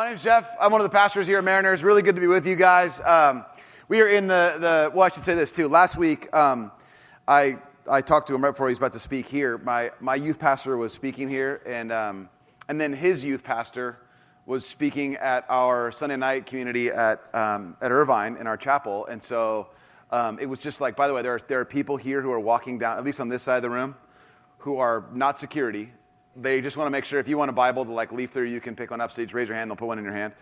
My name's Jeff. I'm one of the pastors here at Mariners. Really good to be with you guys. Um, we are in the, the, well, I should say this too. Last week, um, I, I talked to him right before he was about to speak here. My, my youth pastor was speaking here, and, um, and then his youth pastor was speaking at our Sunday night community at, um, at Irvine in our chapel. And so um, it was just like, by the way, there are, there are people here who are walking down, at least on this side of the room, who are not security they just want to make sure if you want a Bible to like leaf through, you can pick one up. So you just raise your hand, they'll put one in your hand.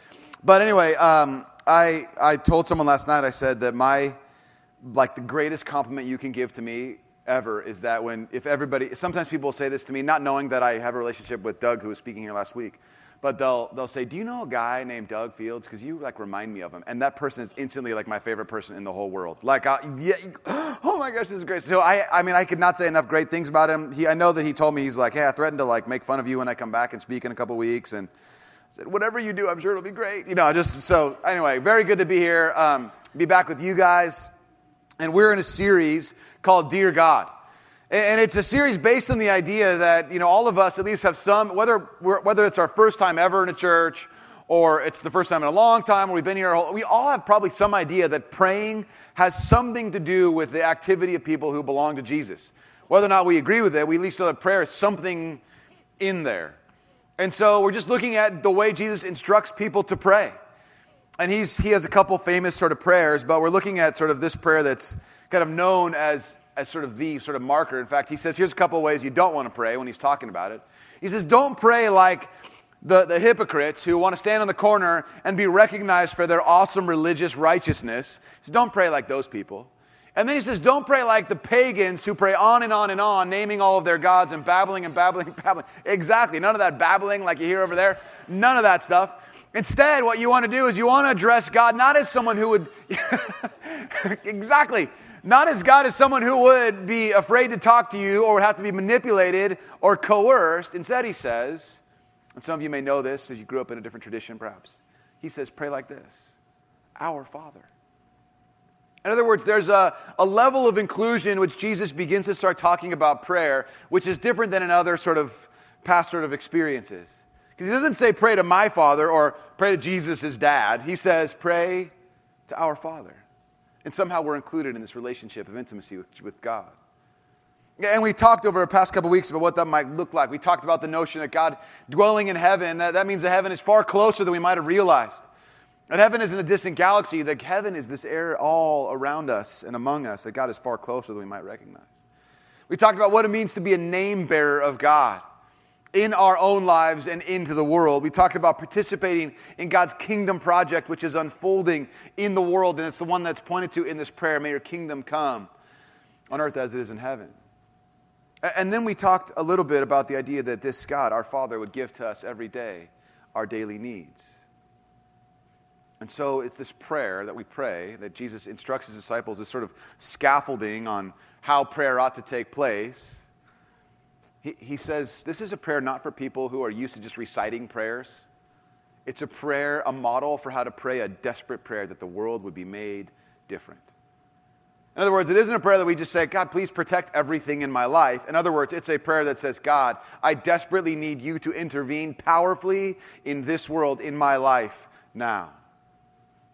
But anyway, um, I, I told someone last night, I said that my, like the greatest compliment you can give to me ever is that when, if everybody, sometimes people say this to me, not knowing that I have a relationship with Doug, who was speaking here last week but they'll, they'll say, Do you know a guy named Doug Fields? Because you like remind me of him. And that person is instantly like my favorite person in the whole world. Like, uh, yeah, oh my gosh, this is great. So I, I mean, I could not say enough great things about him. He, I know that he told me, he's like, Hey, I threatened to like make fun of you when I come back and speak in a couple weeks. And I said, Whatever you do, I'm sure it'll be great. You know, just so anyway, very good to be here, um, be back with you guys. And we're in a series called Dear God. And it's a series based on the idea that, you know, all of us at least have some, whether, whether it's our first time ever in a church or it's the first time in a long time or we've been here, we all have probably some idea that praying has something to do with the activity of people who belong to Jesus. Whether or not we agree with it, we at least know that prayer is something in there. And so we're just looking at the way Jesus instructs people to pray. And he's, he has a couple famous sort of prayers, but we're looking at sort of this prayer that's kind of known as as sort of the sort of marker. In fact, he says here's a couple ways you don't want to pray when he's talking about it. He says, don't pray like the, the hypocrites who want to stand on the corner and be recognized for their awesome religious righteousness. He says, don't pray like those people. And then he says, don't pray like the pagans who pray on and on and on, naming all of their gods and babbling and babbling and babbling. Exactly. None of that babbling like you hear over there. None of that stuff. Instead, what you want to do is you want to address God not as someone who would. exactly not as God as someone who would be afraid to talk to you or would have to be manipulated or coerced. Instead, he says, and some of you may know this as you grew up in a different tradition, perhaps. He says, pray like this Our Father. In other words, there's a, a level of inclusion which Jesus begins to start talking about prayer, which is different than in other sort of past sort of experiences. Because he doesn't say pray to my Father or pray to Jesus' dad. He says pray to our Father. And somehow we're included in this relationship of intimacy with, with God. And we talked over the past couple weeks about what that might look like. We talked about the notion that God dwelling in heaven, that, that means that heaven is far closer than we might have realized. That heaven isn't a distant galaxy, that heaven is this air all around us and among us, that God is far closer than we might recognize. We talked about what it means to be a name bearer of God in our own lives and into the world. We talked about participating in God's kingdom project, which is unfolding in the world, and it's the one that's pointed to in this prayer May your kingdom come on earth as it is in heaven. And then we talked a little bit about the idea that this God, our Father, would give to us every day our daily needs. And so it's this prayer that we pray that Jesus instructs his disciples, this sort of scaffolding on how prayer ought to take place. He, he says this is a prayer not for people who are used to just reciting prayers. It's a prayer, a model for how to pray a desperate prayer that the world would be made different. In other words, it isn't a prayer that we just say, God, please protect everything in my life. In other words, it's a prayer that says, God, I desperately need you to intervene powerfully in this world, in my life now.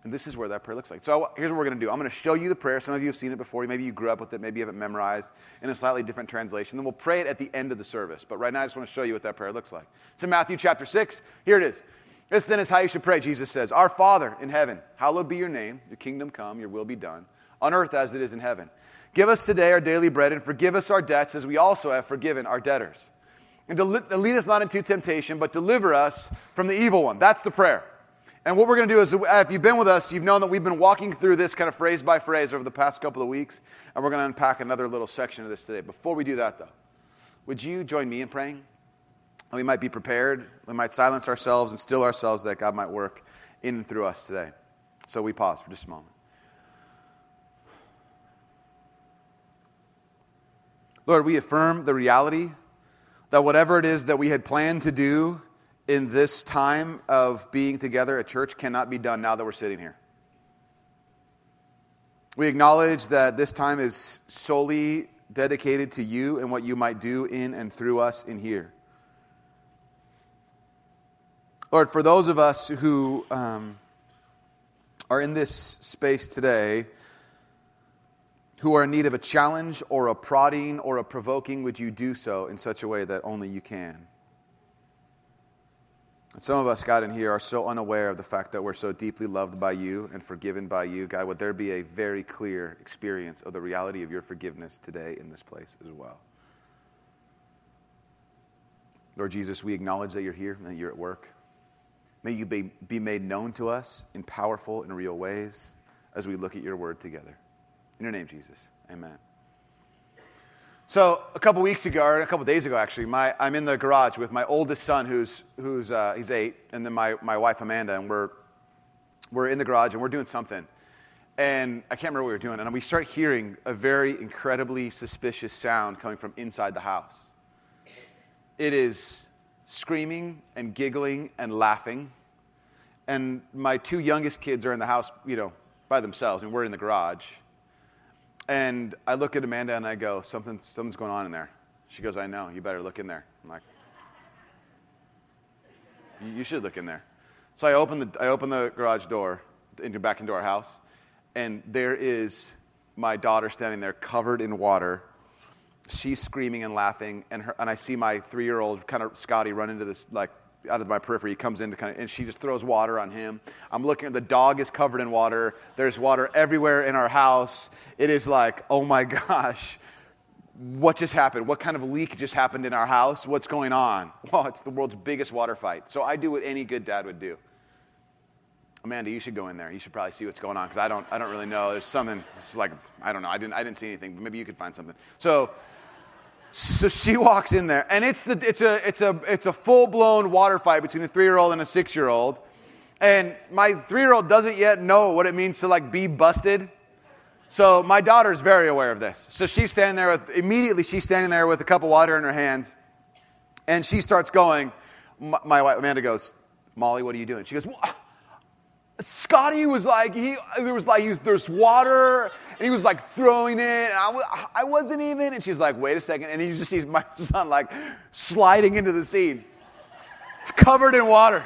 And this is where that prayer looks like. So here's what we're going to do. I'm going to show you the prayer. Some of you have seen it before. Maybe you grew up with it. Maybe you have it memorized in a slightly different translation. Then we'll pray it at the end of the service. But right now, I just want to show you what that prayer looks like. It's in Matthew chapter 6. Here it is. This then is how you should pray. Jesus says, Our Father in heaven, hallowed be your name. Your kingdom come, your will be done, on earth as it is in heaven. Give us today our daily bread and forgive us our debts as we also have forgiven our debtors. And lead us not into temptation, but deliver us from the evil one. That's the prayer. And what we're going to do is, uh, if you've been with us, you've known that we've been walking through this kind of phrase by phrase over the past couple of weeks, and we're going to unpack another little section of this today. Before we do that, though, would you join me in praying? we might be prepared, we might silence ourselves and still ourselves that God might work in and through us today. So we pause for just a moment. Lord, we affirm the reality that whatever it is that we had planned to do in this time of being together at church cannot be done now that we're sitting here. We acknowledge that this time is solely dedicated to you and what you might do in and through us in here. Lord, for those of us who um, are in this space today, who are in need of a challenge or a prodding or a provoking, would you do so in such a way that only you can? And some of us, God, in here are so unaware of the fact that we're so deeply loved by you and forgiven by you. God, would there be a very clear experience of the reality of your forgiveness today in this place as well? Lord Jesus, we acknowledge that you're here and that you're at work. May you be, be made known to us in powerful and real ways as we look at your word together. In your name, Jesus. Amen. So a couple weeks ago, or a couple days ago, actually, my, I'm in the garage with my oldest son, who's, who's uh, he's eight, and then my, my wife Amanda, and we're, we're in the garage and we're doing something. And I can't remember what we were doing, and we start hearing a very incredibly suspicious sound coming from inside the house. It is screaming and giggling and laughing. And my two youngest kids are in the house, you know, by themselves, and we're in the garage. And I look at Amanda and I go, Something, something's going on in there. She goes, I know. You better look in there. I'm like, You should look in there. So I open the, I open the garage door into, back into our house, and there is my daughter standing there covered in water. She's screaming and laughing, and, her, and I see my three year old, kind of Scotty, run into this like out of my periphery. He comes in to kind of, and she just throws water on him. I'm looking, at the dog is covered in water. There's water everywhere in our house. It is like, oh my gosh, what just happened? What kind of leak just happened in our house? What's going on? Well, it's the world's biggest water fight. So I do what any good dad would do. Amanda, you should go in there. You should probably see what's going on because I don't, I don't really know. There's something, it's like, I don't know. I didn't, I didn't see anything, but maybe you could find something. So, so she walks in there, and it's, the, it's a, it's a, it's a full blown water fight between a three year old and a six year old. And my three year old doesn't yet know what it means to like be busted. So my daughter's very aware of this. So she's standing there with, immediately she's standing there with a cup of water in her hands, and she starts going. My, wife, Amanda goes, Molly, what are you doing? She goes, well, Scotty was like, he, there was like, he was, there's water and he was like throwing it, and I, I wasn't even. And she's like, wait a second. And he just sees my son like sliding into the scene, covered in water.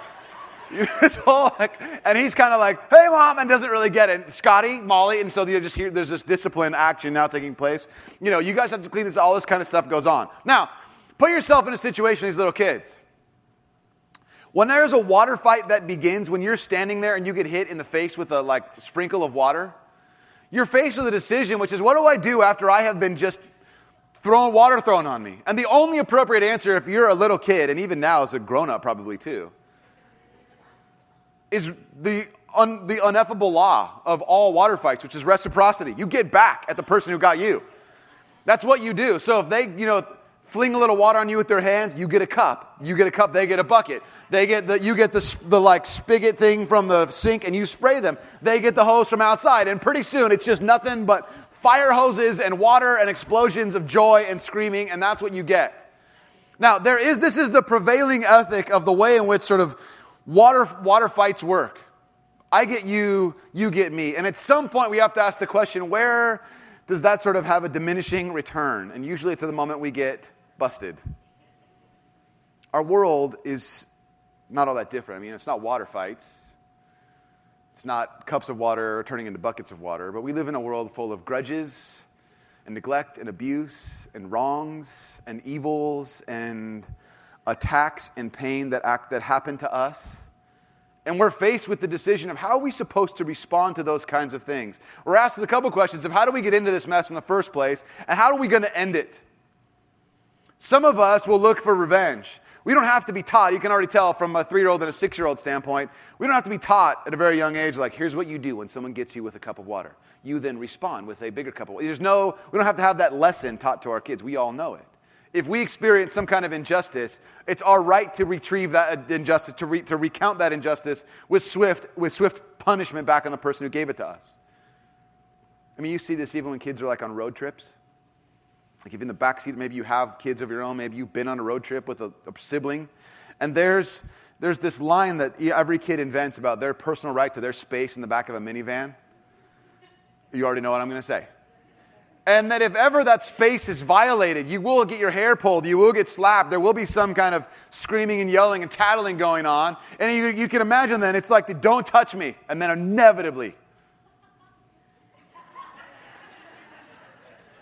like, and he's kind of like, hey, mom, and doesn't really get it. Scotty, Molly, and so you just hear there's this discipline action now taking place. You know, you guys have to clean this, all this kind of stuff goes on. Now, put yourself in a situation, these little kids. When there's a water fight that begins, when you're standing there and you get hit in the face with a like sprinkle of water, you're faced with a decision, which is what do I do after I have been just thrown water thrown on me? And the only appropriate answer, if you're a little kid, and even now as a grown up probably too, is the, un, the ineffable law of all water fights, which is reciprocity. You get back at the person who got you. That's what you do. So if they, you know, fling a little water on you with their hands, you get a cup. You get a cup, they get a bucket. They get the, you get the, the like spigot thing from the sink and you spray them. They get the hose from outside. And pretty soon it's just nothing but fire hoses and water and explosions of joy and screaming, and that's what you get. Now, there is, this is the prevailing ethic of the way in which sort of water, water fights work. I get you, you get me. And at some point we have to ask the question, where does that sort of have a diminishing return? And usually it's at the moment we get busted. Our world is not all that different. I mean, it's not water fights, it's not cups of water turning into buckets of water, but we live in a world full of grudges and neglect and abuse and wrongs and evils and attacks and pain that, act, that happen to us. And we're faced with the decision of how are we supposed to respond to those kinds of things. We're asked a couple questions of how do we get into this mess in the first place, and how are we going to end it? Some of us will look for revenge. We don't have to be taught. You can already tell from a three year old and a six year old standpoint. We don't have to be taught at a very young age, like, here's what you do when someone gets you with a cup of water. You then respond with a bigger cup of water. There's no, we don't have to have that lesson taught to our kids. We all know it. If we experience some kind of injustice, it's our right to retrieve that injustice, to, re, to recount that injustice with swift, with swift punishment back on the person who gave it to us. I mean, you see this even when kids are like on road trips. Like if in the back seat, maybe you have kids of your own, maybe you've been on a road trip with a, a sibling, and there's there's this line that every kid invents about their personal right to their space in the back of a minivan. You already know what I'm going to say. And that if ever that space is violated, you will get your hair pulled, you will get slapped, there will be some kind of screaming and yelling and tattling going on. And you, you can imagine then, it's like, the, don't touch me. And then inevitably,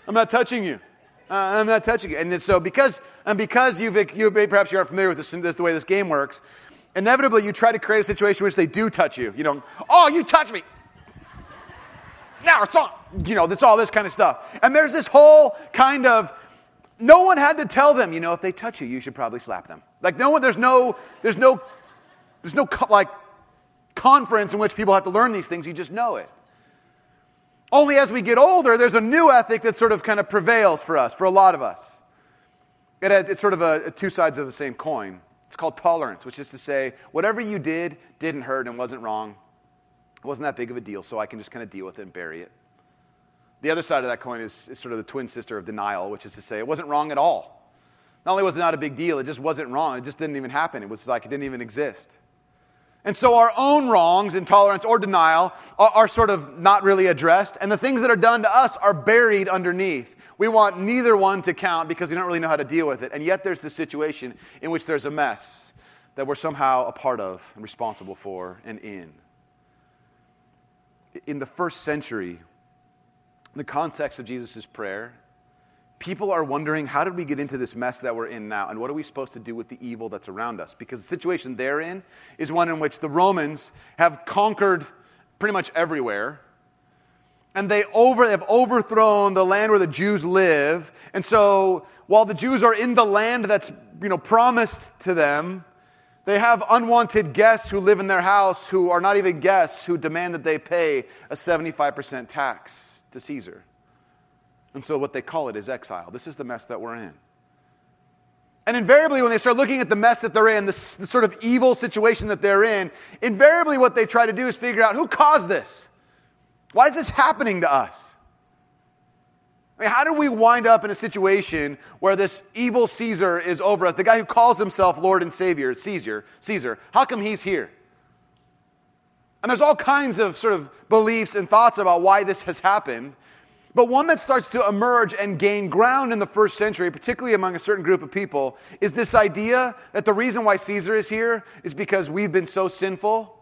I'm not touching you. Uh, I'm not touching it. And so because, and because you've, you perhaps you aren't familiar with this, this, the way this game works, inevitably you try to create a situation in which they do touch you. You know, oh, you touch me. Now it's all, you know, that's all this kind of stuff. And there's this whole kind of, no one had to tell them, you know, if they touch you, you should probably slap them. Like no one, there's no, there's no, there's no like conference in which people have to learn these things. You just know it. Only as we get older, there's a new ethic that sort of kind of prevails for us, for a lot of us. It has, it's sort of a, a two sides of the same coin. It's called tolerance, which is to say, whatever you did didn't hurt and wasn't wrong. It wasn't that big of a deal, so I can just kind of deal with it and bury it. The other side of that coin is, is sort of the twin sister of denial, which is to say, it wasn't wrong at all. Not only was it not a big deal, it just wasn't wrong. It just didn't even happen. It was like it didn't even exist. And so our own wrongs, intolerance, or denial are, are, sort of not really addressed, and the things that are done to us are buried underneath. We want neither one to count because we don't really know how to deal with it. And yet there's this situation in which there's a mess that we're somehow a part of and responsible for and in. In the first century, the context of Jesus' prayer, people are wondering how did we get into this mess that we're in now? And what are we supposed to do with the evil that's around us? Because the situation they're in is one in which the romans have conquered pretty much everywhere. And they over, have overthrown the land where the jews live. And so while the jews are in the land that's you know, promised to them they have unwanted guests who live in their house who are not even guests who demand that they pay a 75% tax to caesar and so what they call it is exile. This is the mess that we're in. And invariably, when they start looking at the mess that they're in, this, sort of evil situation that they're in, invariably what they try to do is figure out who caused this? Why is this happening to us? I mean, how do we wind up in a situation where this evil Caesar is over us? The guy who calls himself Lord and Savior, Caesar, Caesar, how come he's here? And there's all kinds of sort of beliefs and thoughts about why this has happened. But one that starts to emerge and gain ground in the first century, particularly among a certain group of people, is this idea that the reason why Caesar is here is because we've been so sinful.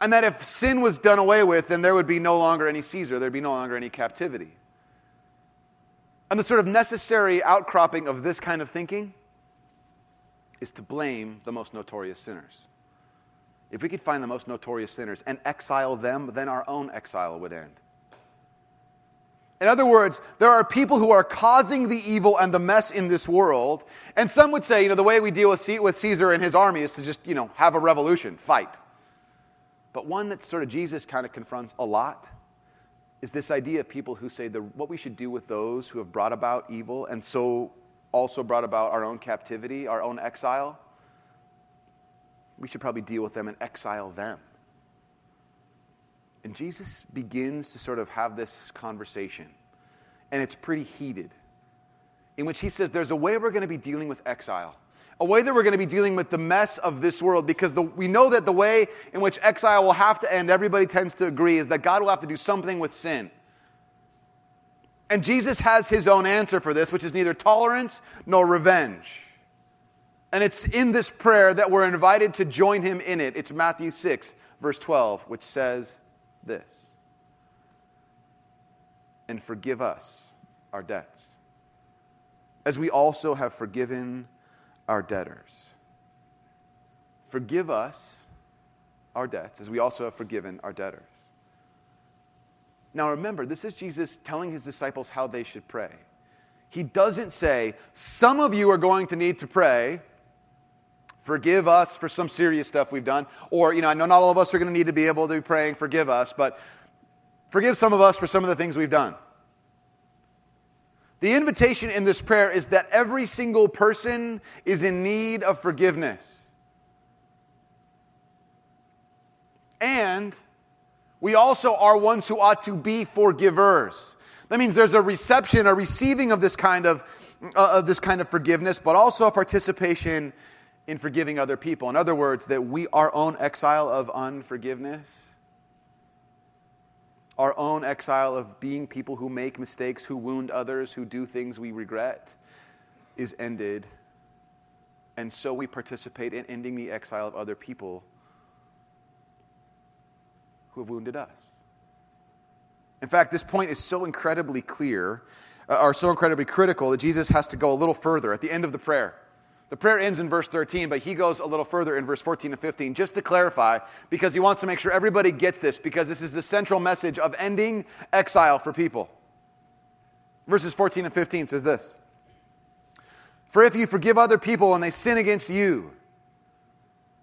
And that if sin was done away with, then there would be no longer any Caesar, there'd be no longer any captivity. And the sort of necessary outcropping of this kind of thinking is to blame the most notorious sinners. If we could find the most notorious sinners and exile them, then our own exile would end. In other words, there are people who are causing the evil and the mess in this world. And some would say, you know, the way we deal with Caesar and his army is to just, you know, have a revolution, fight. But one that sort of Jesus kind of confronts a lot is this idea of people who say the, what we should do with those who have brought about evil and so also brought about our own captivity, our own exile. We should probably deal with them and exile them. And Jesus begins to sort of have this conversation, and it's pretty heated, in which he says there's a way we're going to be dealing with exile, a way that we're going to be dealing with the mess of this world, because the, we know that the way in which exile will have to end, everybody tends to agree, is that God will have to do something with sin. And Jesus has his own answer for this, which is neither tolerance nor revenge. And it's in this prayer that we're invited to join him in it. It's Matthew 6, verse 12, which says, this and forgive us our debts, as we also have forgiven our debtors. Forgive us our debts, as we also have forgiven our debtors. Now remember, this is Jesus telling his disciples how they should pray. He doesn't say, Some of you are going to need to pray Forgive us for some serious stuff we've done. Or, you know, I know not all of us are going to need to be able to be praying, forgive us, but forgive some of us for some of the things we've done. The invitation in this prayer is that every single person is in need of forgiveness. And we also are ones who ought to be forgivers. That means there's a reception, a receiving of this kind of, uh, of this kind of forgiveness, but also a participation in forgiving other people. In other words, that we, our own exile of unforgiveness, our own exile of being people who make mistakes, who wound others, who do things we regret, is ended. And so we participate in ending the exile of other people who have wounded us. In fact, this point is so incredibly clear, uh, or so incredibly critical, that Jesus has to go a little further at the end of the prayer. The prayer ends in verse 13, but he goes a little further in verse 14 and 15, just to clarify, because he wants to make sure everybody gets this, because this is the central message of ending exile for people. Verses 14 and 15 says this For if you forgive other people when they sin against you,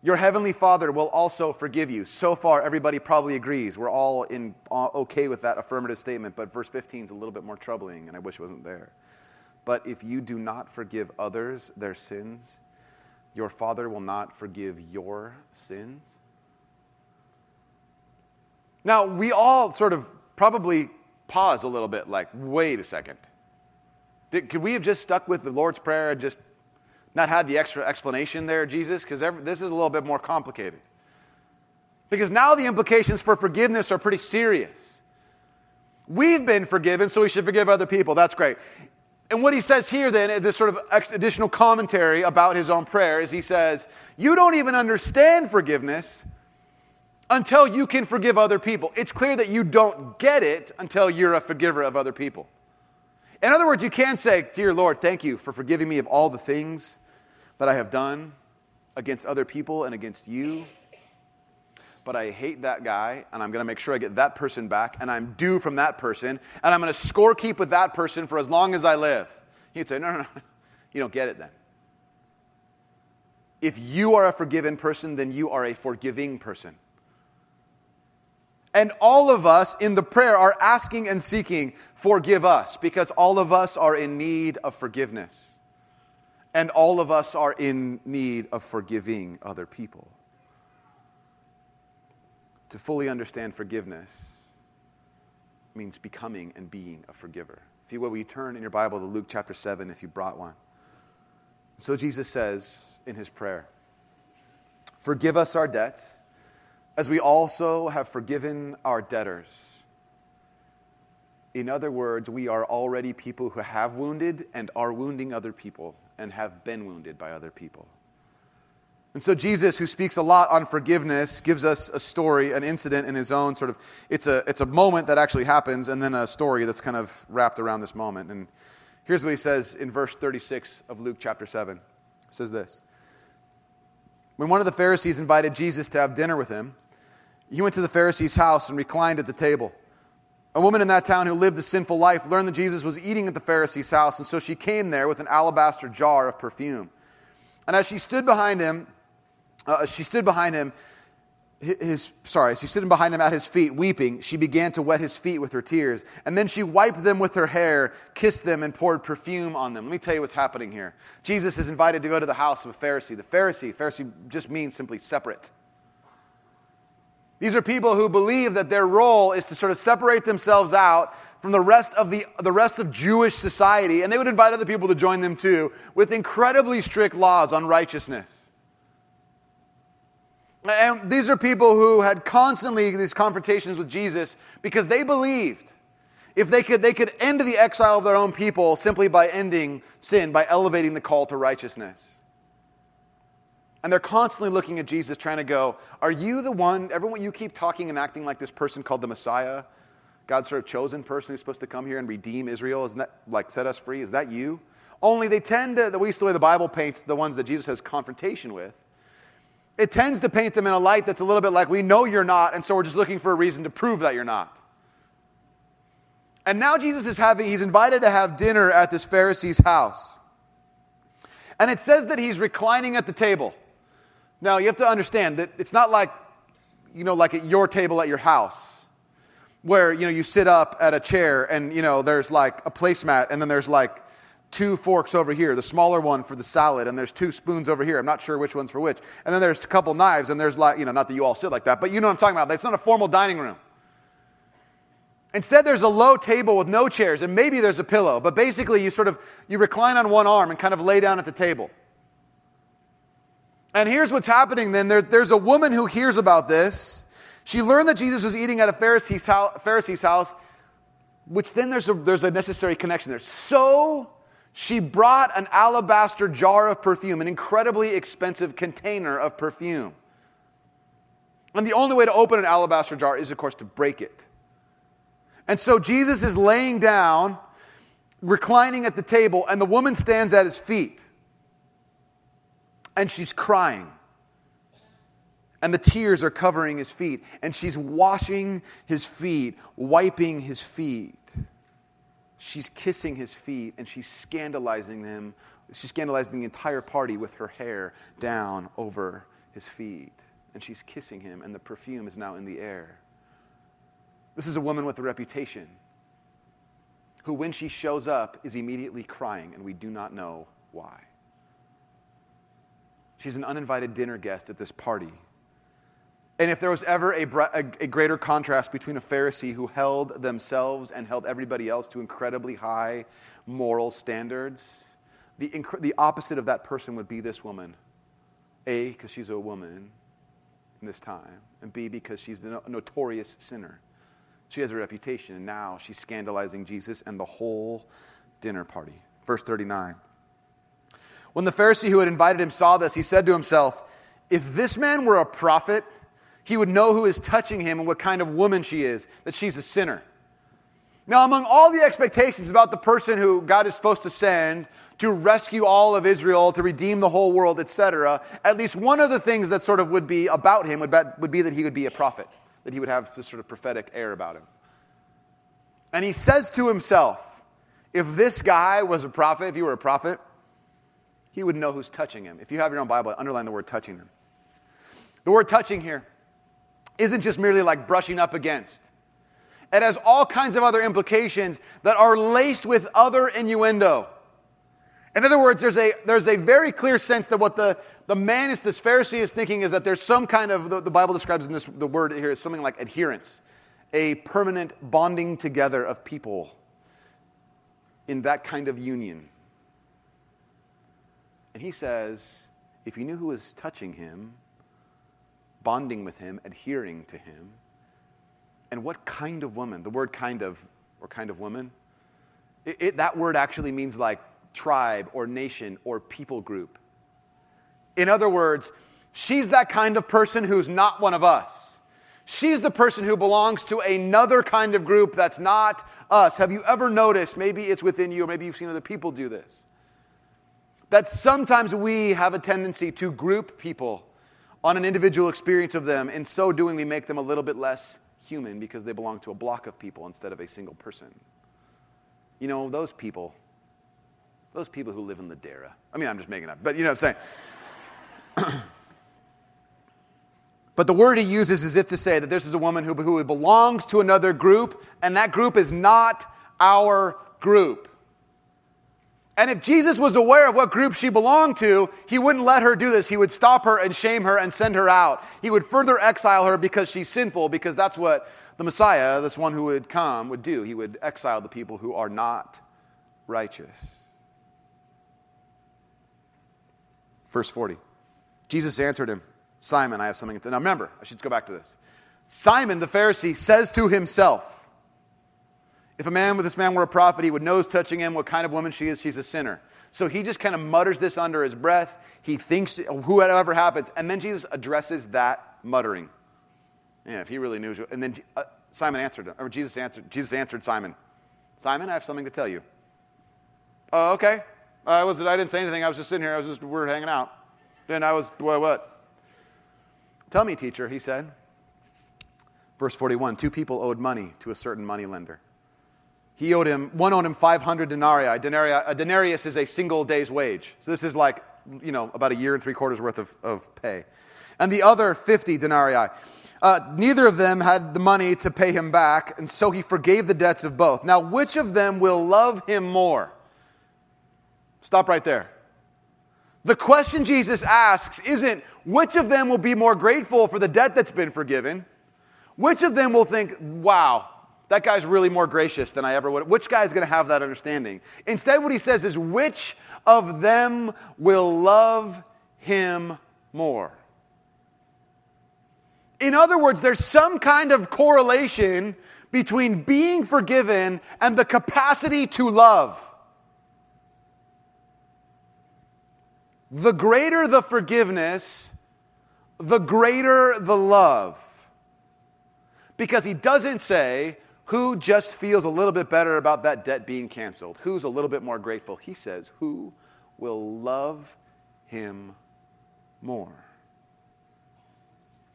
your heavenly Father will also forgive you. So far, everybody probably agrees. We're all in, uh, okay with that affirmative statement, but verse 15 is a little bit more troubling, and I wish it wasn't there. But if you do not forgive others their sins, your Father will not forgive your sins. Now, we all sort of probably pause a little bit like, wait a second. Did, could we have just stuck with the Lord's Prayer and just not had the extra explanation there, Jesus? Because this is a little bit more complicated. Because now the implications for forgiveness are pretty serious. We've been forgiven, so we should forgive other people. That's great. And what he says here, then, this sort of additional commentary about his own prayer, is he says, You don't even understand forgiveness until you can forgive other people. It's clear that you don't get it until you're a forgiver of other people. In other words, you can't say, Dear Lord, thank you for forgiving me of all the things that I have done against other people and against you. But I hate that guy, and I'm going to make sure I get that person back, and I'm due from that person, and I'm going to score keep with that person for as long as I live. He'd say, No, no, no. You don't get it then. If you are a forgiven person, then you are a forgiving person. And all of us in the prayer are asking and seeking, forgive us, because all of us are in need of forgiveness. And all of us are in need of forgiving other people. To fully understand forgiveness means becoming and being a forgiver. If you will, we turn in your Bible to Luke chapter 7 if you brought one. So Jesus says in his prayer, Forgive us our debts, as we also have forgiven our debtors. In other words, we are already people who have wounded and are wounding other people and have been wounded by other people. And so Jesus, who speaks a lot on forgiveness, gives us a story, an incident in his own sort of it's a it's a moment that actually happens and then a story that's kind of wrapped around this moment. And here's what he says in verse 36 of Luke chapter 7. It says this. When one of the Pharisees invited Jesus to have dinner with him, he went to the Pharisee's house and reclined at the table. A woman in that town who lived a sinful life learned that Jesus was eating at the Pharisee's house, and so she came there with an alabaster jar of perfume. And as she stood behind him, uh, she stood behind him, his, sorry, she stood behind him at his feet, weeping. She began to wet his feet with her tears. And then she wiped them with her hair, kissed them, and poured perfume on them. Let me tell you what's happening here. Jesus is invited to go to the house of a Pharisee. The Pharisee, Pharisee just means simply separate. These are people who believe that their role is to sort of separate themselves out from the rest of the, the rest of Jewish society, and they would invite other people to join them too, with incredibly strict laws on righteousness. And these are people who had constantly these confrontations with Jesus because they believed if they could, they could end the exile of their own people simply by ending sin, by elevating the call to righteousness. And they're constantly looking at Jesus, trying to go, Are you the one? Everyone, you keep talking and acting like this person called the Messiah, God's sort of chosen person who's supposed to come here and redeem Israel. Isn't that like set us free? Is that you? Only they tend to, at least the way the Bible paints the ones that Jesus has confrontation with, it tends to paint them in a light that's a little bit like, we know you're not, and so we're just looking for a reason to prove that you're not. And now Jesus is having, he's invited to have dinner at this Pharisee's house. And it says that he's reclining at the table. Now, you have to understand that it's not like, you know, like at your table at your house, where, you know, you sit up at a chair and, you know, there's like a placemat and then there's like two forks over here, the smaller one for the salad, and there's two spoons over here. I'm not sure which one's for which. And then there's a couple knives, and there's like, you know, not that you all sit like that, but you know what I'm talking about. It's not a formal dining room. Instead, there's a low table with no chairs, and maybe there's a pillow, but basically you sort of you recline on one arm and kind of lay down at the table. And here's what's happening then. There, there's a woman who hears about this. She learned that Jesus was eating at a Pharisee's house, Pharisee's house which then there's a, there's a necessary connection there. So she brought an alabaster jar of perfume, an incredibly expensive container of perfume. And the only way to open an alabaster jar is, of course, to break it. And so Jesus is laying down, reclining at the table, and the woman stands at his feet. And she's crying. And the tears are covering his feet. And she's washing his feet, wiping his feet. She's kissing his feet and she's scandalizing them. She's scandalizing the entire party with her hair down over his feet. And she's kissing him, and the perfume is now in the air. This is a woman with a reputation who, when she shows up, is immediately crying, and we do not know why. She's an uninvited dinner guest at this party. And if there was ever a, a, a, greater contrast between a Pharisee who held themselves and held everybody else to incredibly high moral standards, the, inc- the opposite of that person would be this woman. A, because she's a woman in this time, and B, because she's no- notorious sinner. She has a reputation, and now she's scandalizing Jesus and the whole dinner party. Verse 39. When the Pharisee who had invited him saw this, he said to himself, If this man were a prophet, he would know who is touching him and what kind of woman she is, that she's a sinner. Now, among all the expectations about the person who God is supposed to send to rescue all of Israel, to redeem the whole world, etc., at least one of the things that sort of would be about him would, be that he would be a prophet, that he would have this sort of prophetic air about him. And he says to himself, if this guy was a prophet, if he were a prophet, he would know who's touching him. If you have your own Bible, underline the word touching him. The word touching here isn't just merely like brushing up against. It has all kinds of other implications that are laced with other innuendo. In other words, there's a, there's a very clear sense that what the, the man is, this Pharisee is thinking is that there's some kind of, the, the Bible describes in this, the word here is something like adherence, a permanent bonding together of people in that kind of union. And he says, if you knew who was touching him, bonding with him, adhering to him. And what kind of woman? The word kind of, or kind of woman, it, it, that word actually means like tribe or nation or people group. In other words, she's that kind of person who's not one of us. She's the person who belongs to another kind of group that's not us. Have you ever noticed, maybe it's within you, or maybe you've seen other people do this, that sometimes we have a tendency to group people on an individual experience of them. In so doing, we make them a little bit less human because they belong to a block of people instead of a single person. You know, those people, those people who live in Ladera. I mean, I'm just making up, but you know what I'm saying. but the word he uses is if to say that this is a woman who, who belongs to another group, and that group is not our group. And if Jesus was aware of what group she belonged to, he wouldn't let her do this. He would stop her and shame her and send her out. He would further exile her because she's sinful, because that's what the Messiah, this one who would come, would do. He would exile the people who are not righteous. Verse 40. Jesus answered him, Simon, I have something to. Now remember, I should go back to this. Simon the Pharisee says to himself, if a man with this man were a prophet, he would know touching him what kind of woman she is. She's a sinner. So he just kind of mutters this under his breath. He thinks whoever happens. And then Jesus addresses that muttering. Yeah, if he really knew. And then uh, Simon answered, him, or Jesus answered, Jesus answered Simon, Simon, I have something to tell you. Oh, okay. I was I didn't say anything. I was just sitting here. I was just, we were hanging out. Then I was, what, what? Tell me, teacher, he said. Verse 41 Two people owed money to a certain money lender. He owed him, one owed him 500 denarii. denarii. A denarius is a single day's wage. So this is like, you know, about a year and three quarters worth of, of pay. And the other 50 denarii. Uh, neither of them had the money to pay him back, and so he forgave the debts of both. Now, which of them will love him more? Stop right there. The question Jesus asks isn't which of them will be more grateful for the debt that's been forgiven? Which of them will think, wow, that guy's really more gracious than I ever would. Which guy's going to have that understanding? Instead, what he says is, which of them will love him more? In other words, there's some kind of correlation between being forgiven and the capacity to love. The greater the forgiveness, the greater the love. Because he doesn't say, who just feels a little bit better about that debt being canceled? Who's a little bit more grateful? He says, who will love him more?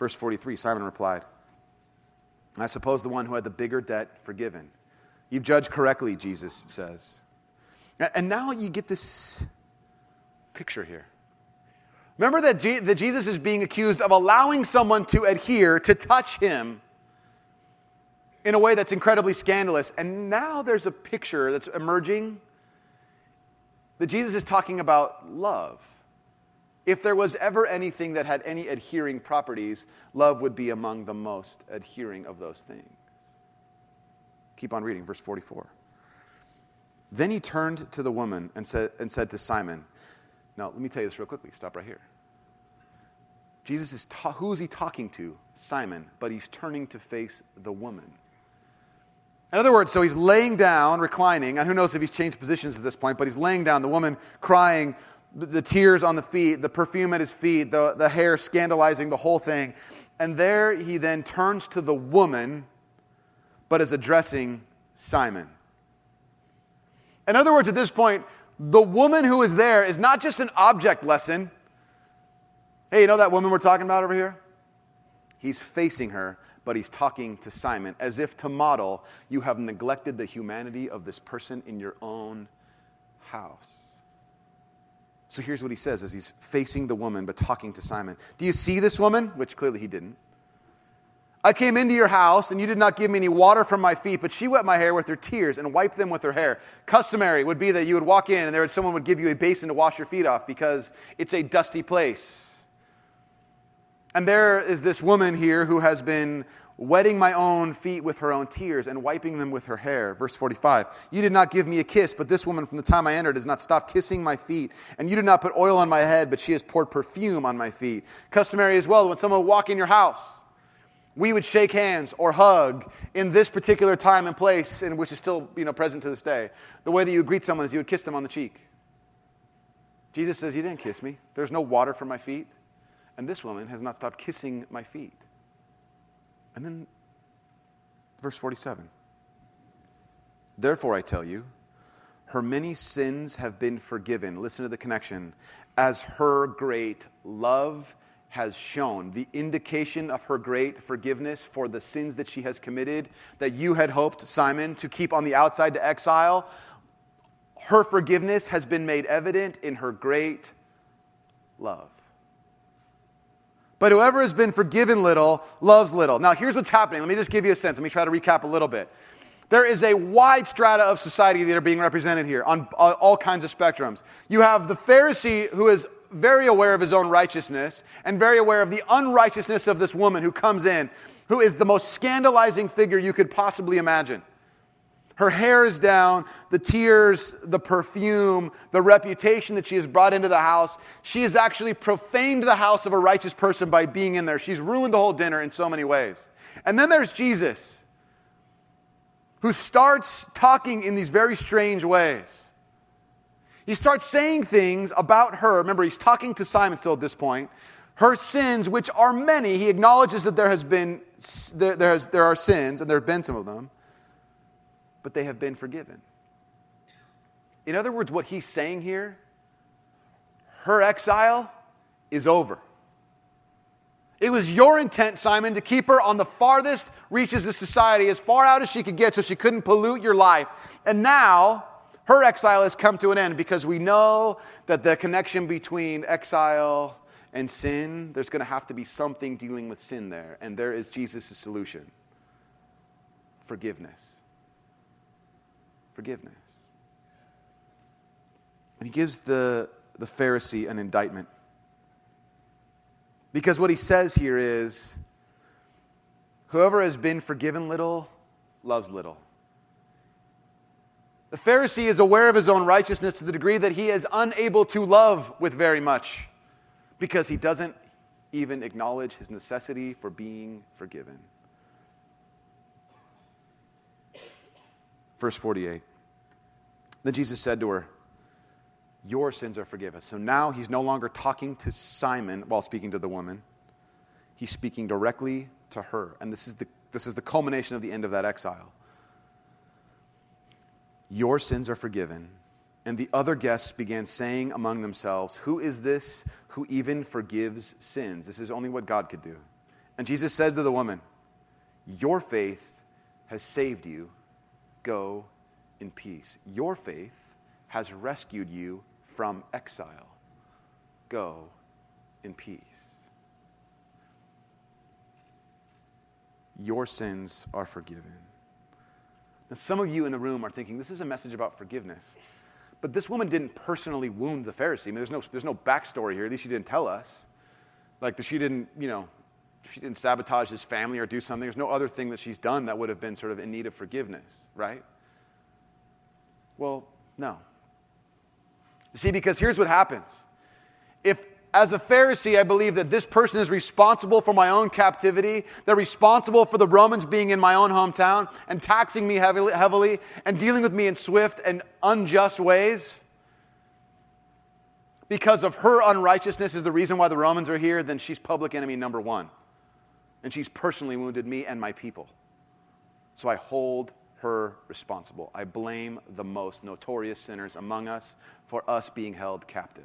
Verse 43 Simon replied, I suppose the one who had the bigger debt forgiven. You've judged correctly, Jesus says. And now you get this picture here. Remember that, that Jesus is being accused of allowing someone to adhere, to touch him in a way that's incredibly scandalous. And now there's a picture that's emerging that Jesus is talking about love. If there was ever anything that had any adhering properties, love would be among the most adhering of those things. Keep on reading, verse 44. Then he turned to the woman and said, and said to Simon, Now, let me tell you this real quickly. Stop right here. Jesus is, ta- who is he talking to? Simon, but he's turning to face the woman. In other words, so he's laying down, reclining, and who knows if he's changed positions at this point, but he's laying down, the woman crying, the tears on the feet, the perfume at his feet, the, the hair scandalizing the whole thing. And there he then turns to the woman, but is addressing Simon. In other words, at this point, the woman who is there is not just an object lesson. Hey, you know that woman we're talking about over here? He's facing her, but he's talking to Simon as if to model, you have neglected the humanity of this person in your own house. So here's what he says as he's facing the woman but talking to Simon. Do you see this woman? Which clearly he didn't. I came into your house and you did not give me any water from my feet, but she wet my hair with her tears and wiped them with her hair. Customary would be that you would walk in and there would, someone would give you a basin to wash your feet off because it's a dusty place. And there is this woman here who has been wetting my own feet with her own tears and wiping them with her hair. Verse 45 You did not give me a kiss, but this woman from the time I entered has not stopped kissing my feet. And you did not put oil on my head, but she has poured perfume on my feet. Customary as well, when someone would walk in your house, we would shake hands or hug in this particular time and place, and which is still you know, present to this day. The way that you would greet someone is you would kiss them on the cheek. Jesus says, You didn't kiss me. There's no water for my feet. And this woman has not stopped kissing my feet. And then verse 47 Therefore, I tell you, her many sins have been forgiven. Listen to the connection. As her great love has shown, the indication of her great forgiveness for the sins that she has committed, that you had hoped, Simon, to keep on the outside to exile, her forgiveness has been made evident in her great love. But whoever has been forgiven little loves little. Now, here's what's happening. Let me just give you a sense. Let me try to recap a little bit. There is a wide strata of society that are being represented here on uh, all kinds of spectrums. You have the Pharisee who is very aware of his own righteousness and very aware of the unrighteousness of this woman who comes in, who is the most scandalizing figure you could possibly imagine. Her hair is down, the tears, the perfume, the reputation that she has brought into the house. She has actually profaned the house of a righteous person by being in there. She's ruined the whole dinner in so many ways. And then there's Jesus, who starts talking in these very strange ways. He starts saying things about her. Remember, he's talking to Simon still at this point. Her sins, which are many, he acknowledges that there has been there, there, has, there are sins, and there have been some of them but they have been forgiven. In other words, what he's saying here, her exile is over. It was your intent, Simon, to keep her on the farthest reaches of society, as far out as she could get, so she couldn't pollute your life. And now, her exile has come to an end because we know that the connection between exile and sin, there's going to have to be something dealing with sin there. And there is Jesus' solution forgiveness forgiveness. And he gives the, the Pharisee an indictment. Because what he says here is whoever has been forgiven little loves little. The Pharisee is aware of his own righteousness to the degree that he is unable to love with very much because he doesn't even acknowledge his necessity for being forgiven. Verse 48. Then Jesus said to her, Your sins are forgiven. So now he's no longer talking to Simon while speaking to the woman. He's speaking directly to her. And this is the, this is the culmination of the end of that exile. Your sins are forgiven. And the other guests began saying among themselves, Who is this who even forgives sins? This is only what God could do. And Jesus said to the woman, Your faith has saved you. Go in peace. Your faith has rescued you from exile. Go in peace. Your sins are forgiven. Now, some of you in the room are thinking, this is a message about forgiveness. But this woman didn't personally wound the Pharisee. I mean, there's no, there's no backstory here. At least she didn't tell us. Like, that she didn't, you know, she didn't sabotage his family or do something. There's no other thing that she's done that would have been sort of in need of forgiveness, right? Well, no. See, because here's what happens. If as a Pharisee, I believe that this person is responsible for my own captivity. They're responsible for the Romans being in my own hometown and taxing me heavily, heavily and dealing with me in swift and unjust ways. Because of her unrighteousness is the reason why the Romans are here, then she's public enemy number one. And she's personally wounded me and my people. So I hold her responsible. I blame the most notorious sinners among us for us being held captive.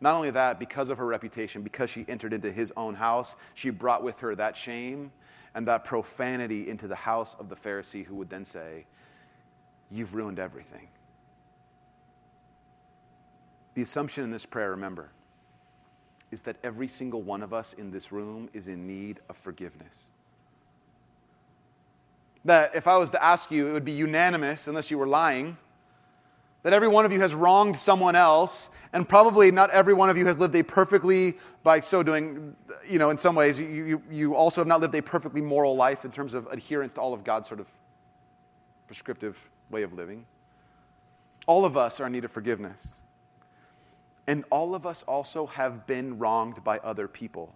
Not only that, because of her reputation, because she entered into his own house, she brought with her that shame and that profanity into the house of the Pharisee who would then say, You've ruined everything. The assumption in this prayer, remember, is that every single one of us in this room is in need of forgiveness. That if I was to ask you, it would be unanimous, unless you were lying, that every one of you has wronged someone else, and probably not every one of you has lived a perfectly, by so doing, you know, in some ways, you, you, you also have not lived a perfectly moral life in terms of adherence to all of God's sort of prescriptive way of living. All of us are in need of forgiveness. And all of us also have been wronged by other people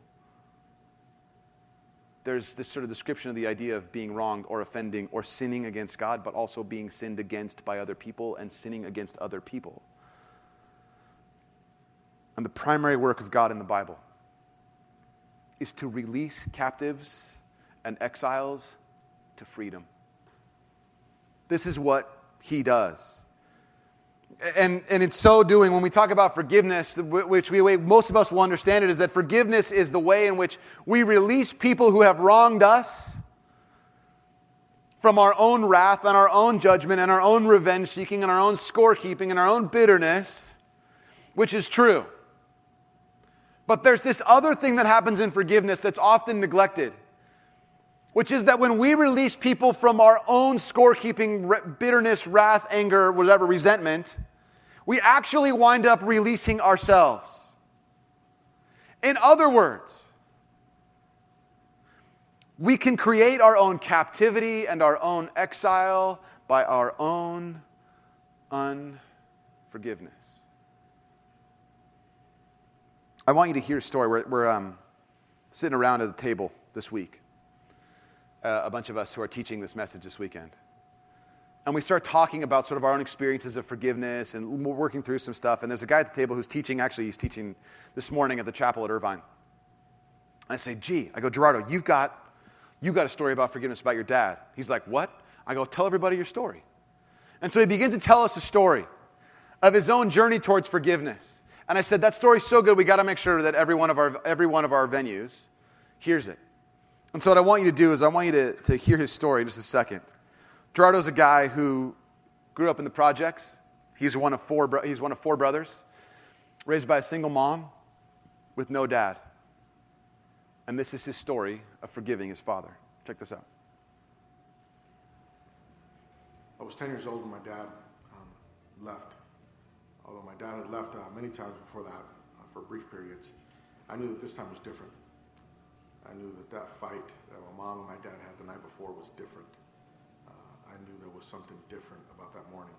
there's this sort of description of the idea of being wronged or offending or sinning against God, but also being sinned against by other people and sinning against other people. And the primary work of God in the Bible is to release captives and exiles to freedom. This is what he does and, and in so doing, when we talk about forgiveness, which we, most of us will understand it, is that forgiveness is the way in which we release people who have wronged us from our own wrath and our own judgment and our own revenge seeking and our own scorekeeping and our own bitterness, which is true. But there's this other thing that happens in forgiveness that's often neglected, which is that when we release people from our own scorekeeping, bitterness, wrath, anger, whatever, resentment, we actually wind up releasing ourselves. In other words, we can create our own captivity and our own exile by our own unforgiveness. I want you to hear a story. We're, we're um, sitting around at a table this week, uh, a bunch of us who are teaching this message this weekend and we start talking about sort of our own experiences of forgiveness and working through some stuff. And there's a guy at the table who's teaching, actually, he's teaching this morning at the chapel at Irvine. I say, gee, I go, Gerardo, you've got, you've got a story about forgiveness about your dad. He's like, what? I go, tell everybody your story. And so he begins to tell us a story of his own journey towards forgiveness. And I said, that story's so good, we got to make sure that every one, of our, every one of our venues hears it. And so what I want you to do is I want you to, to hear his story in just a second. Gerardo's a guy who grew up in the projects. He's one of four, bro- he's one of four brothers, raised by a single mom with no dad. And this is his story of forgiving his father. Check this out. I was 10 years old when my dad um, left. Although my dad had left uh, many times before that uh, for brief periods, I knew that this time was different. I knew that that fight that my mom and my dad had the night before was different. I knew there was something different about that morning.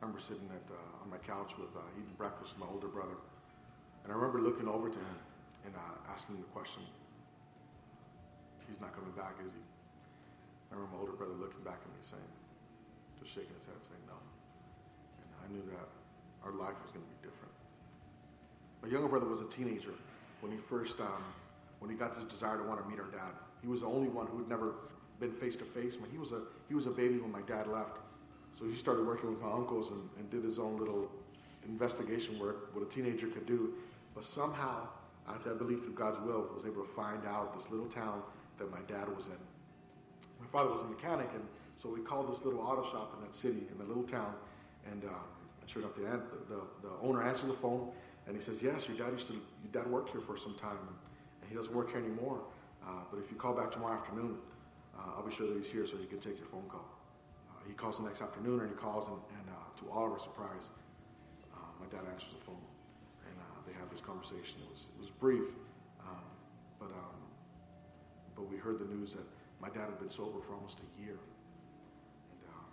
I remember sitting at, uh, on my couch with uh, eating breakfast with my older brother, And I remember looking over to him and uh, asking him the question, he's not coming back, is he? I remember my older brother looking back at me saying, just shaking his head saying no. And I knew that our life was going to be different. My younger brother was a teenager when he first, um, when he got this desire to want to meet our dad. He was the only one who had never been face to face. He was a he was a baby when my dad left, so he started working with my uncles and, and did his own little investigation work, what a teenager could do. But somehow, I believe through God's will, was able to find out this little town that my dad was in. My father was a mechanic, and so we called this little auto shop in that city, in the little town, and, uh, and sure enough, the, the, the, owner answered the phone, and he says, "Yes, your dad used to, your dad worked here for some time, and, and he doesn't work here anymore. Uh, but if you call back tomorrow afternoon, I'll be sure that he's here so he can take your phone call." Uh, he calls the next afternoon, and he calls, and, and uh, to all of our surprise, uh, my dad answers the phone, and they have this conversation. It was it was brief, um, but um, but we heard the news that my dad had been sober for almost a year. And, um,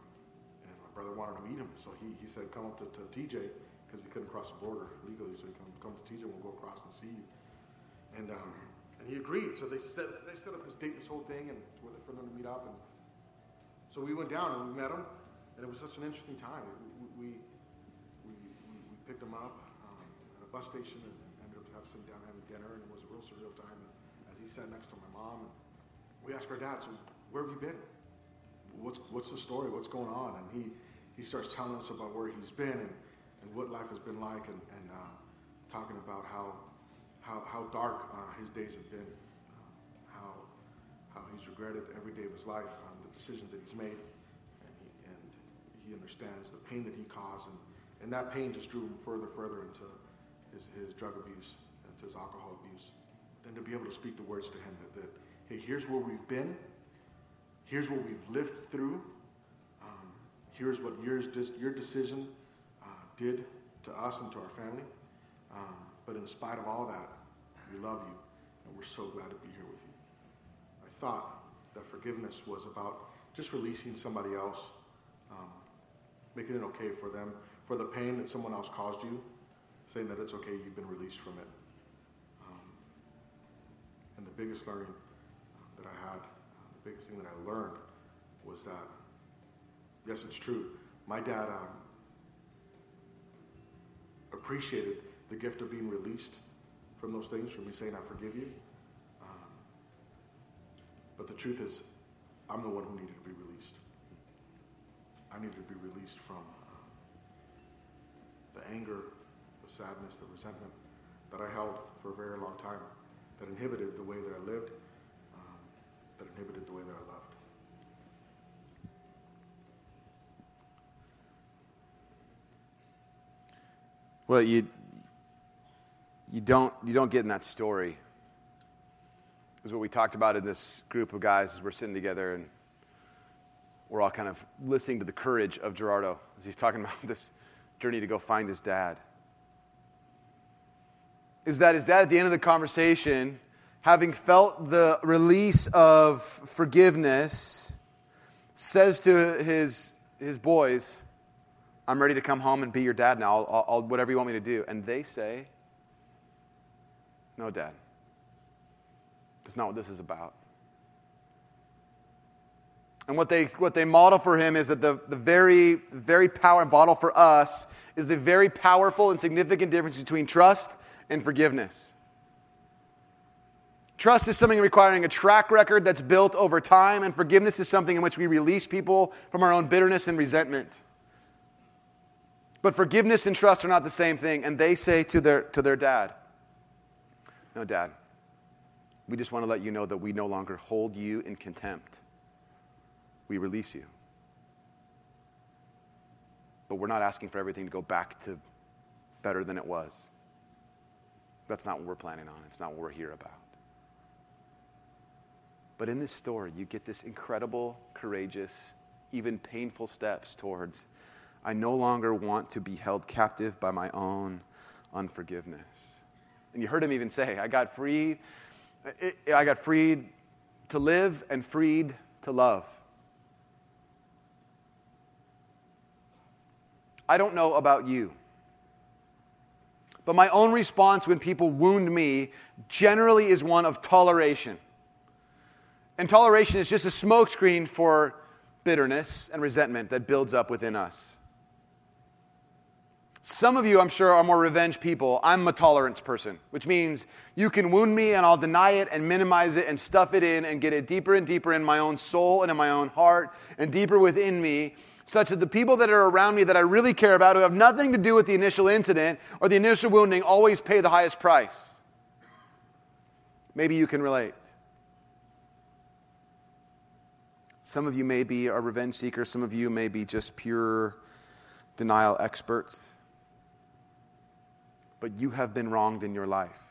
and my brother wanted to meet him, so he, he said, come up to, to TJ, because he couldn't cross the border legally, so he come, come to TJ, we'll go across and see you. And, um, and he agreed, so they set, they set up this date, this whole thing, and for them to meet up. And so we went down and we met him, and it was such an interesting time. We, we, we, we, picked him up um, at a bus station and, ended up sitting down having dinner, and it was a real surreal time. And as he sat next to my mom, and we asked our dad, so where have you been? What's, what's the story? What's going on? And he, he starts telling us about where he's been and, and what life has been like and, and uh, talking about how, how, how dark uh, his days have been, uh, how, how he's regretted every day of his life, um, the decisions that he's made, and he, and he understands the pain that he caused. And, and that pain just drew him further, further into his, his drug abuse, into his alcohol abuse. Then to be able to speak the words to him that, that hey, here's where we've been, here's what we've lived through, um, here's what yours, your decision uh, did to us and to our family. Um, but in spite of all that, we love you, and we're so glad to be here with you. I thought that forgiveness was about just releasing somebody else, um, making it okay for them, for the pain that someone else caused you, saying that it's okay, you've been released from it. Um, and the biggest learning that I had, the biggest thing that I learned was that, yes, it's true. My dad um, appreciated the gift of being released from those things, from me saying, I forgive you. Um, but the truth is, I'm the one who needed to be released. I needed to be released from uh, the anger, the sadness, the resentment that I held for a very long time that inhibited the way that I lived that inhibited the way that I loved. Well, you you don't you don't get in that story. Is what we talked about in this group of guys as we're sitting together and we're all kind of listening to the courage of Gerardo as he's talking about this journey to go find his dad. Is that his dad at the end of the conversation having felt the release of forgiveness, says to his, his boys, I'm ready to come home and be your dad now. I'll, I'll, whatever you want me to do. And they say, No, dad. That's not what this is about. And what they, what they model for him is that the, the very, very power and model for us is the very powerful and significant difference between trust and forgiveness. Trust is something requiring a track record that's built over time, and forgiveness is something in which we release people from our own bitterness and resentment. But forgiveness and trust are not the same thing, and they say to their, to their dad, No, dad, we just want to let you know that we no longer hold you in contempt. We release you. But we're not asking for everything to go back to better than it was. That's not what we're planning on. It's not what we're here about. But in this story, you get this incredible, courageous, even painful steps towards I no longer want to be held captive by my own unforgiveness. And you heard him even say, I got freed, I got freed to live and freed to love. I don't know about you, But my own response when people wound me generally is one of toleration. And toleration is just a smokescreen for bitterness and resentment that builds up within us. Some of you, I'm sure, are more revenge people. I'm a tolerance person, which means you can wound me and I'll deny it and minimize it and stuff it in and get it deeper and deeper in my own soul and in my own heart and deeper within me, such that the people that are around me that I really care about, who have nothing to do with the initial incident or the initial wounding, always pay the highest price. Maybe you can relate. Some of you may be a revenge seeker, some of you may be just pure denial experts but you have been wronged in your life.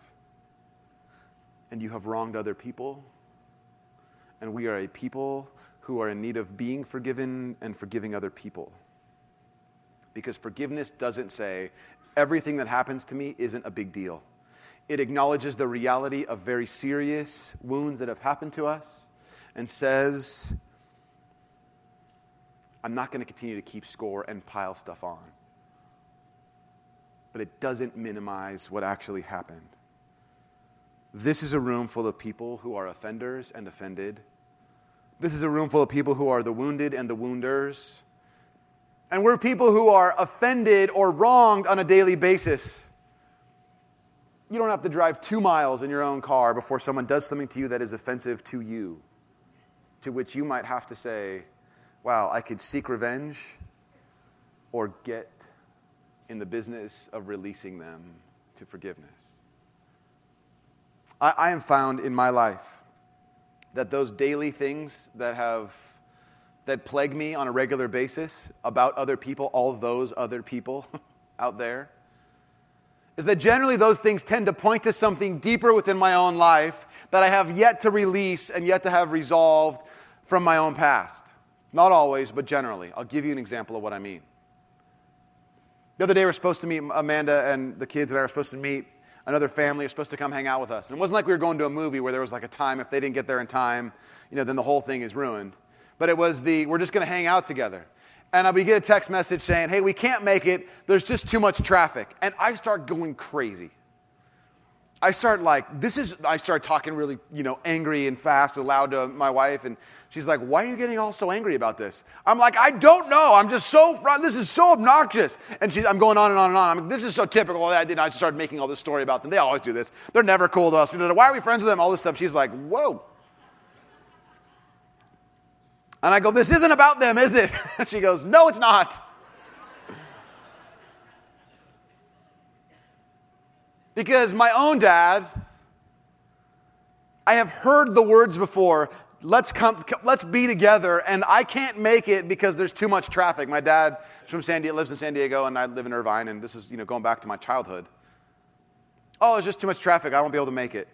And you have wronged other people. And we are a people who are in need of being forgiven and forgiving other people. Because forgiveness doesn't say everything that happens to me isn't a big deal. It acknowledges the reality of very serious wounds that have happened to us and says, I'm not going to continue to keep score and pile stuff on but it doesn't minimize what actually happened. This is a room full of people who are offenders and offended. This is a room full of people who are the wounded and the wounders. And we're people who are offended or wronged on a daily basis. You don't have to drive two miles in your own car before someone does something to you that is offensive to you, to which you might have to say, Wow, I could seek revenge or get in the business of releasing them to forgiveness. I, I am found in my life that those daily things that have that plague me on a regular basis about other people, all those other people out there, is that generally those things tend to point to something deeper within my own life that I have yet to release and yet to have resolved from my own past. Not always, but generally. I'll give you an example of what I mean. The other day, we are supposed to meet Amanda and the kids and I were supposed to meet another family, were supposed to come hang out with us. And it wasn't like we were going to a movie where there was like a time, if they didn't get there in time, you know, then the whole thing is ruined. But it was the, we're just going to hang out together. And we get a text message saying, hey, we can't make it. There's just too much traffic. And I start going crazy. I start like, this is, I start talking really, you know, angry and fast and loud to my wife. And she's like, why are you getting all so angry about this? I'm like, I don't know. I'm just so, this is so obnoxious. And she's, I'm going on and on and on. I'm like, this is so typical. I did. I started making all this story about them. They always do this. They're never cool to us. Why are we friends with them? All this stuff. She's like, whoa. And I go, this isn't about them, is it? she goes, no, it's not. Because my own dad, I have heard the words before, let's come let's be together and i can't make it because there's too much traffic. My dad is from san diego lives in san diego and i live in irvine and this is you know going back to my childhood. Oh it's just too much traffic. I won't be able to make it.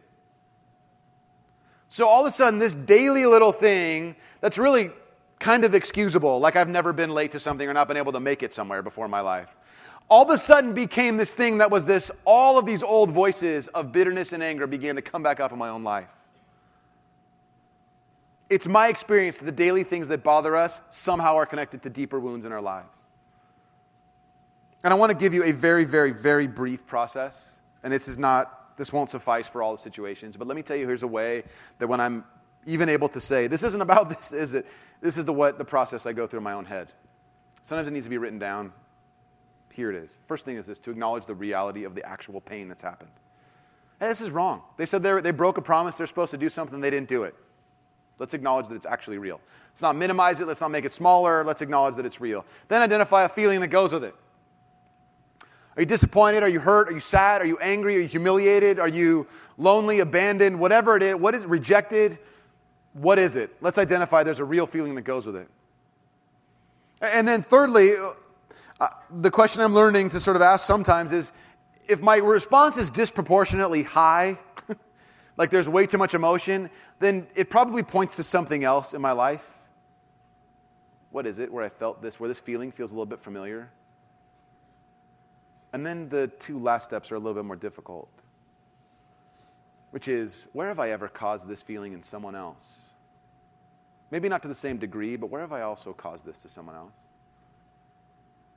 So all of a sudden this daily little thing that's really kind of excusable like i've never been late to something or not been able to make it somewhere before in my life all of a sudden became this thing that was this, all of these old voices of bitterness and anger began to come back up in my own life. It's my experience that the daily things that bother us somehow are connected to deeper wounds in our lives. And I want to give you a very, very, very brief process. And this is not, this won't suffice for all the situations, but let me tell you here's a way that when I'm even able to say, this isn't about this, is it? This is the what the process I go through in my own head. Sometimes it needs to be written down. Here it is. First thing is this to acknowledge the reality of the actual pain that's happened. This is wrong. They said they broke a promise, they're supposed to do something, they didn't do it. Let's acknowledge that it's actually real. Let's not minimize it, let's not make it smaller, let's acknowledge that it's real. Then identify a feeling that goes with it. Are you disappointed? Are you hurt? Are you sad? Are you angry? Are you humiliated? Are you lonely, abandoned? Whatever it is, what is it? Rejected? What is it? Let's identify there's a real feeling that goes with it. And then, thirdly, uh, the question I'm learning to sort of ask sometimes is if my response is disproportionately high, like there's way too much emotion, then it probably points to something else in my life. What is it where I felt this, where this feeling feels a little bit familiar? And then the two last steps are a little bit more difficult, which is where have I ever caused this feeling in someone else? Maybe not to the same degree, but where have I also caused this to someone else?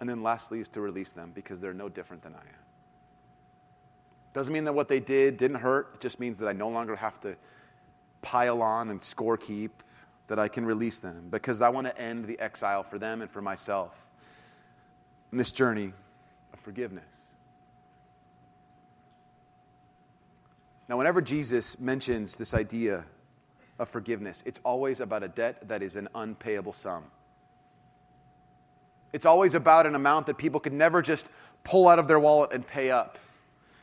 And then lastly is to release them because they're no different than I am. Doesn't mean that what they did didn't hurt. It just means that I no longer have to pile on and score keep, that I can release them because I want to end the exile for them and for myself in this journey of forgiveness. Now, whenever Jesus mentions this idea of forgiveness, it's always about a debt that is an unpayable sum. It's always about an amount that people could never just pull out of their wallet and pay up.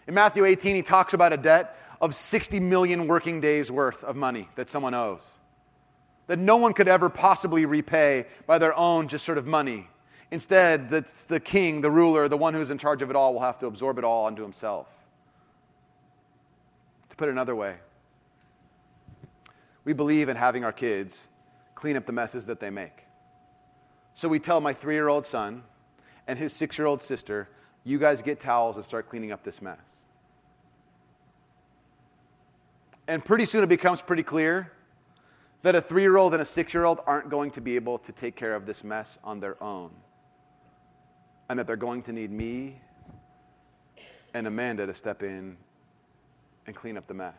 In Matthew 18, he talks about a debt of 60 million working days worth of money that someone owes, that no one could ever possibly repay by their own just sort of money. Instead, the, the king, the ruler, the one who's in charge of it all, will have to absorb it all onto himself. To put it another way, we believe in having our kids clean up the messes that they make. So we tell my three year old son and his six year old sister, you guys get towels and start cleaning up this mess. And pretty soon it becomes pretty clear that a three year old and a six year old aren't going to be able to take care of this mess on their own. And that they're going to need me and Amanda to step in and clean up the mess.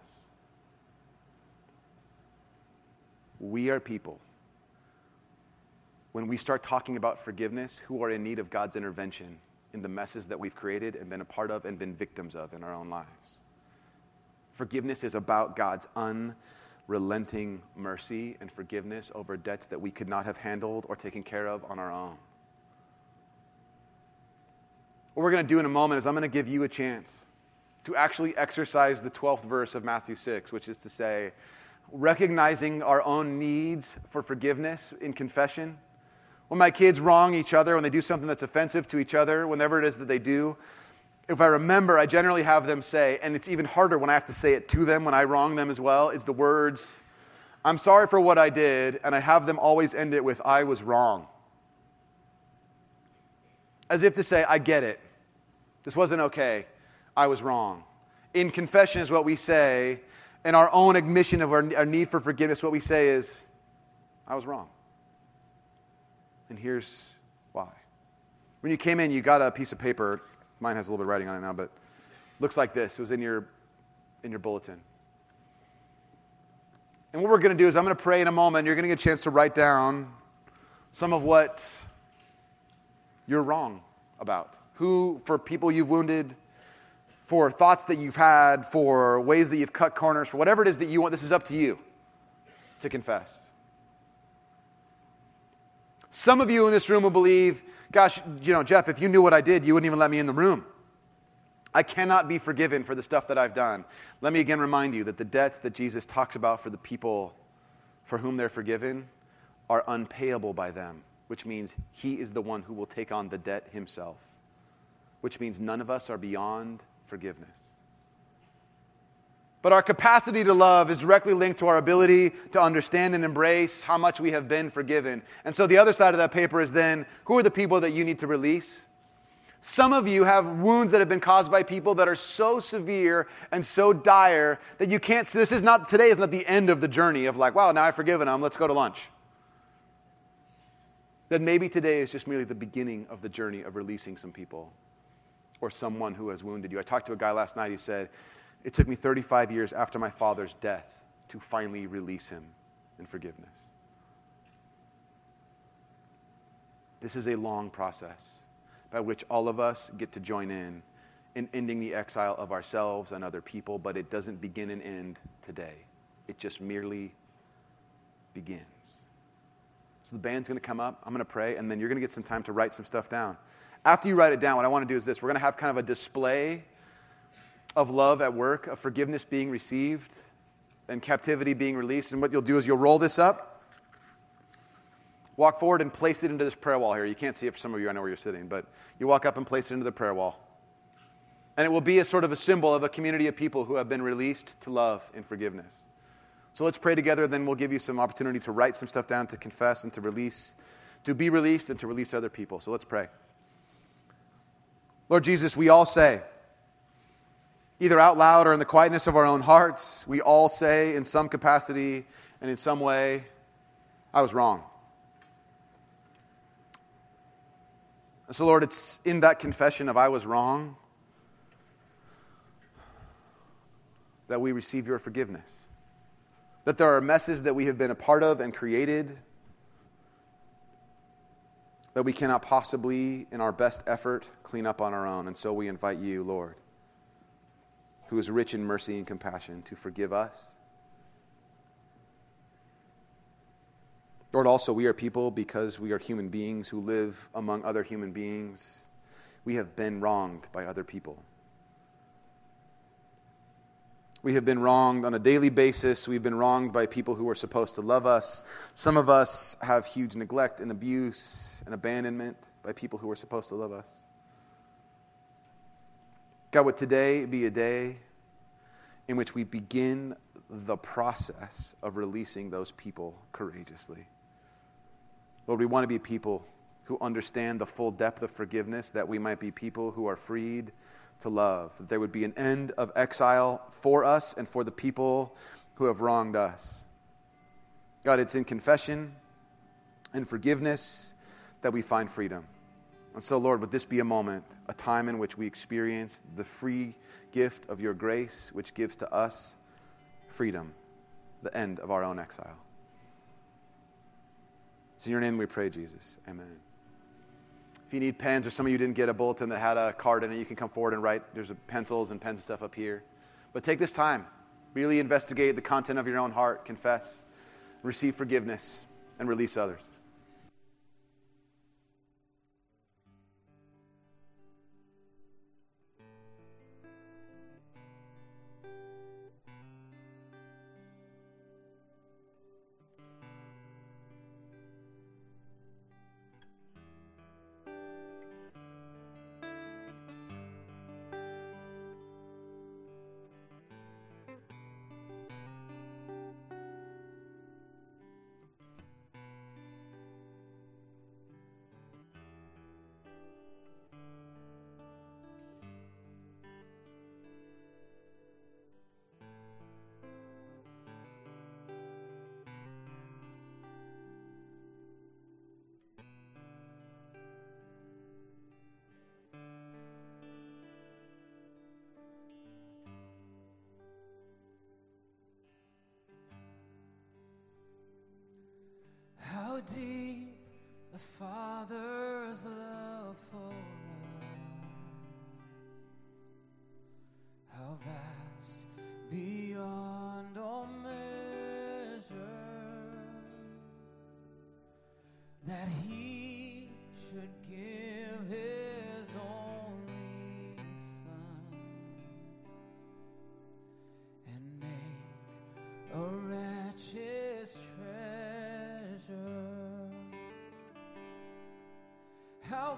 We are people, when we start talking about forgiveness, who are in need of God's intervention in the messes that we've created and been a part of and been victims of in our own lives. Forgiveness is about God's unrelenting mercy and forgiveness over debts that we could not have handled or taken care of on our own. What we're going to do in a moment is I'm going to give you a chance to actually exercise the 12th verse of Matthew 6, which is to say, recognizing our own needs for forgiveness in confession. When my kids wrong each other, when they do something that's offensive to each other, whenever it is that they do, if I remember, I generally have them say, and it's even harder when I have to say it to them when I wrong them as well, it's the words, I'm sorry for what I did, and I have them always end it with, I was wrong. As if to say, I get it. This wasn't okay. I was wrong. In confession is what we say in our own admission of our, our need for forgiveness, what we say is, I was wrong. And here's why. When you came in, you got a piece of paper. Mine has a little bit of writing on it now, but looks like this. It was in your, in your bulletin. And what we're going to do is I'm going to pray in a moment. You're going to get a chance to write down some of what you're wrong about. Who, for people you've wounded, for thoughts that you've had, for ways that you've cut corners, for whatever it is that you want, this is up to you to confess. Some of you in this room will believe, gosh, you know, Jeff, if you knew what I did, you wouldn't even let me in the room. I cannot be forgiven for the stuff that I've done. Let me again remind you that the debts that Jesus talks about for the people for whom they're forgiven are unpayable by them, which means he is the one who will take on the debt himself, which means none of us are beyond forgiveness. But our capacity to love is directly linked to our ability to understand and embrace how much we have been forgiven. And so the other side of that paper is then who are the people that you need to release? Some of you have wounds that have been caused by people that are so severe and so dire that you can't. This is not, today is not the end of the journey of like, wow, now I've forgiven them, let's go to lunch. Then maybe today is just merely the beginning of the journey of releasing some people or someone who has wounded you. I talked to a guy last night, he said, It took me 35 years after my father's death to finally release him in forgiveness. This is a long process by which all of us get to join in in ending the exile of ourselves and other people, but it doesn't begin and end today. It just merely begins. So the band's going to come up, I'm going to pray, and then you're going to get some time to write some stuff down. After you write it down, what I want to do is this we're going to have kind of a display of love at work, of forgiveness being received, and captivity being released. And what you'll do is you'll roll this up, walk forward, and place it into this prayer wall here. You can't see it for some of you, I know where you're sitting, but you walk up and place it into the prayer wall. And it will be a sort of a symbol of a community of people who have been released to love and forgiveness. So let's pray together, then we'll give you some opportunity to write some stuff down, to confess, and to release, to be released, and to release other people. So let's pray. Lord Jesus, we all say, either out loud or in the quietness of our own hearts, we all say in some capacity and in some way, I was wrong. And so, Lord, it's in that confession of I was wrong that we receive your forgiveness. That there are messes that we have been a part of and created that we cannot possibly, in our best effort, clean up on our own. And so we invite you, Lord, who is rich in mercy and compassion, to forgive us. Lord, also, we are people because we are human beings who live among other human beings. We have been wronged by other people. We have been wronged on a daily basis. We've been wronged by people who are supposed to love us. Some of us have huge neglect and abuse and abandonment by people who are supposed to love us. God, would today be a day in which we begin the process of releasing those people courageously? Lord, we want to be people who understand the full depth of forgiveness, that we might be people who are freed to love. That there would be an end of exile for us and for the people who have wronged us. God, it's in confession and forgiveness that we find freedom. And so, Lord, would this be a moment, a time in which we experience the free gift of your grace, which gives to us freedom, the end of our own exile. It's in your name we pray, Jesus. Amen. If you need pens, or some of you didn't get a bulletin that had a card in it, you can come forward and write. There's pencils and pens and stuff up here. But take this time. Really investigate the content of your own heart, confess, receive forgiveness, and release others.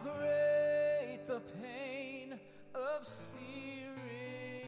Great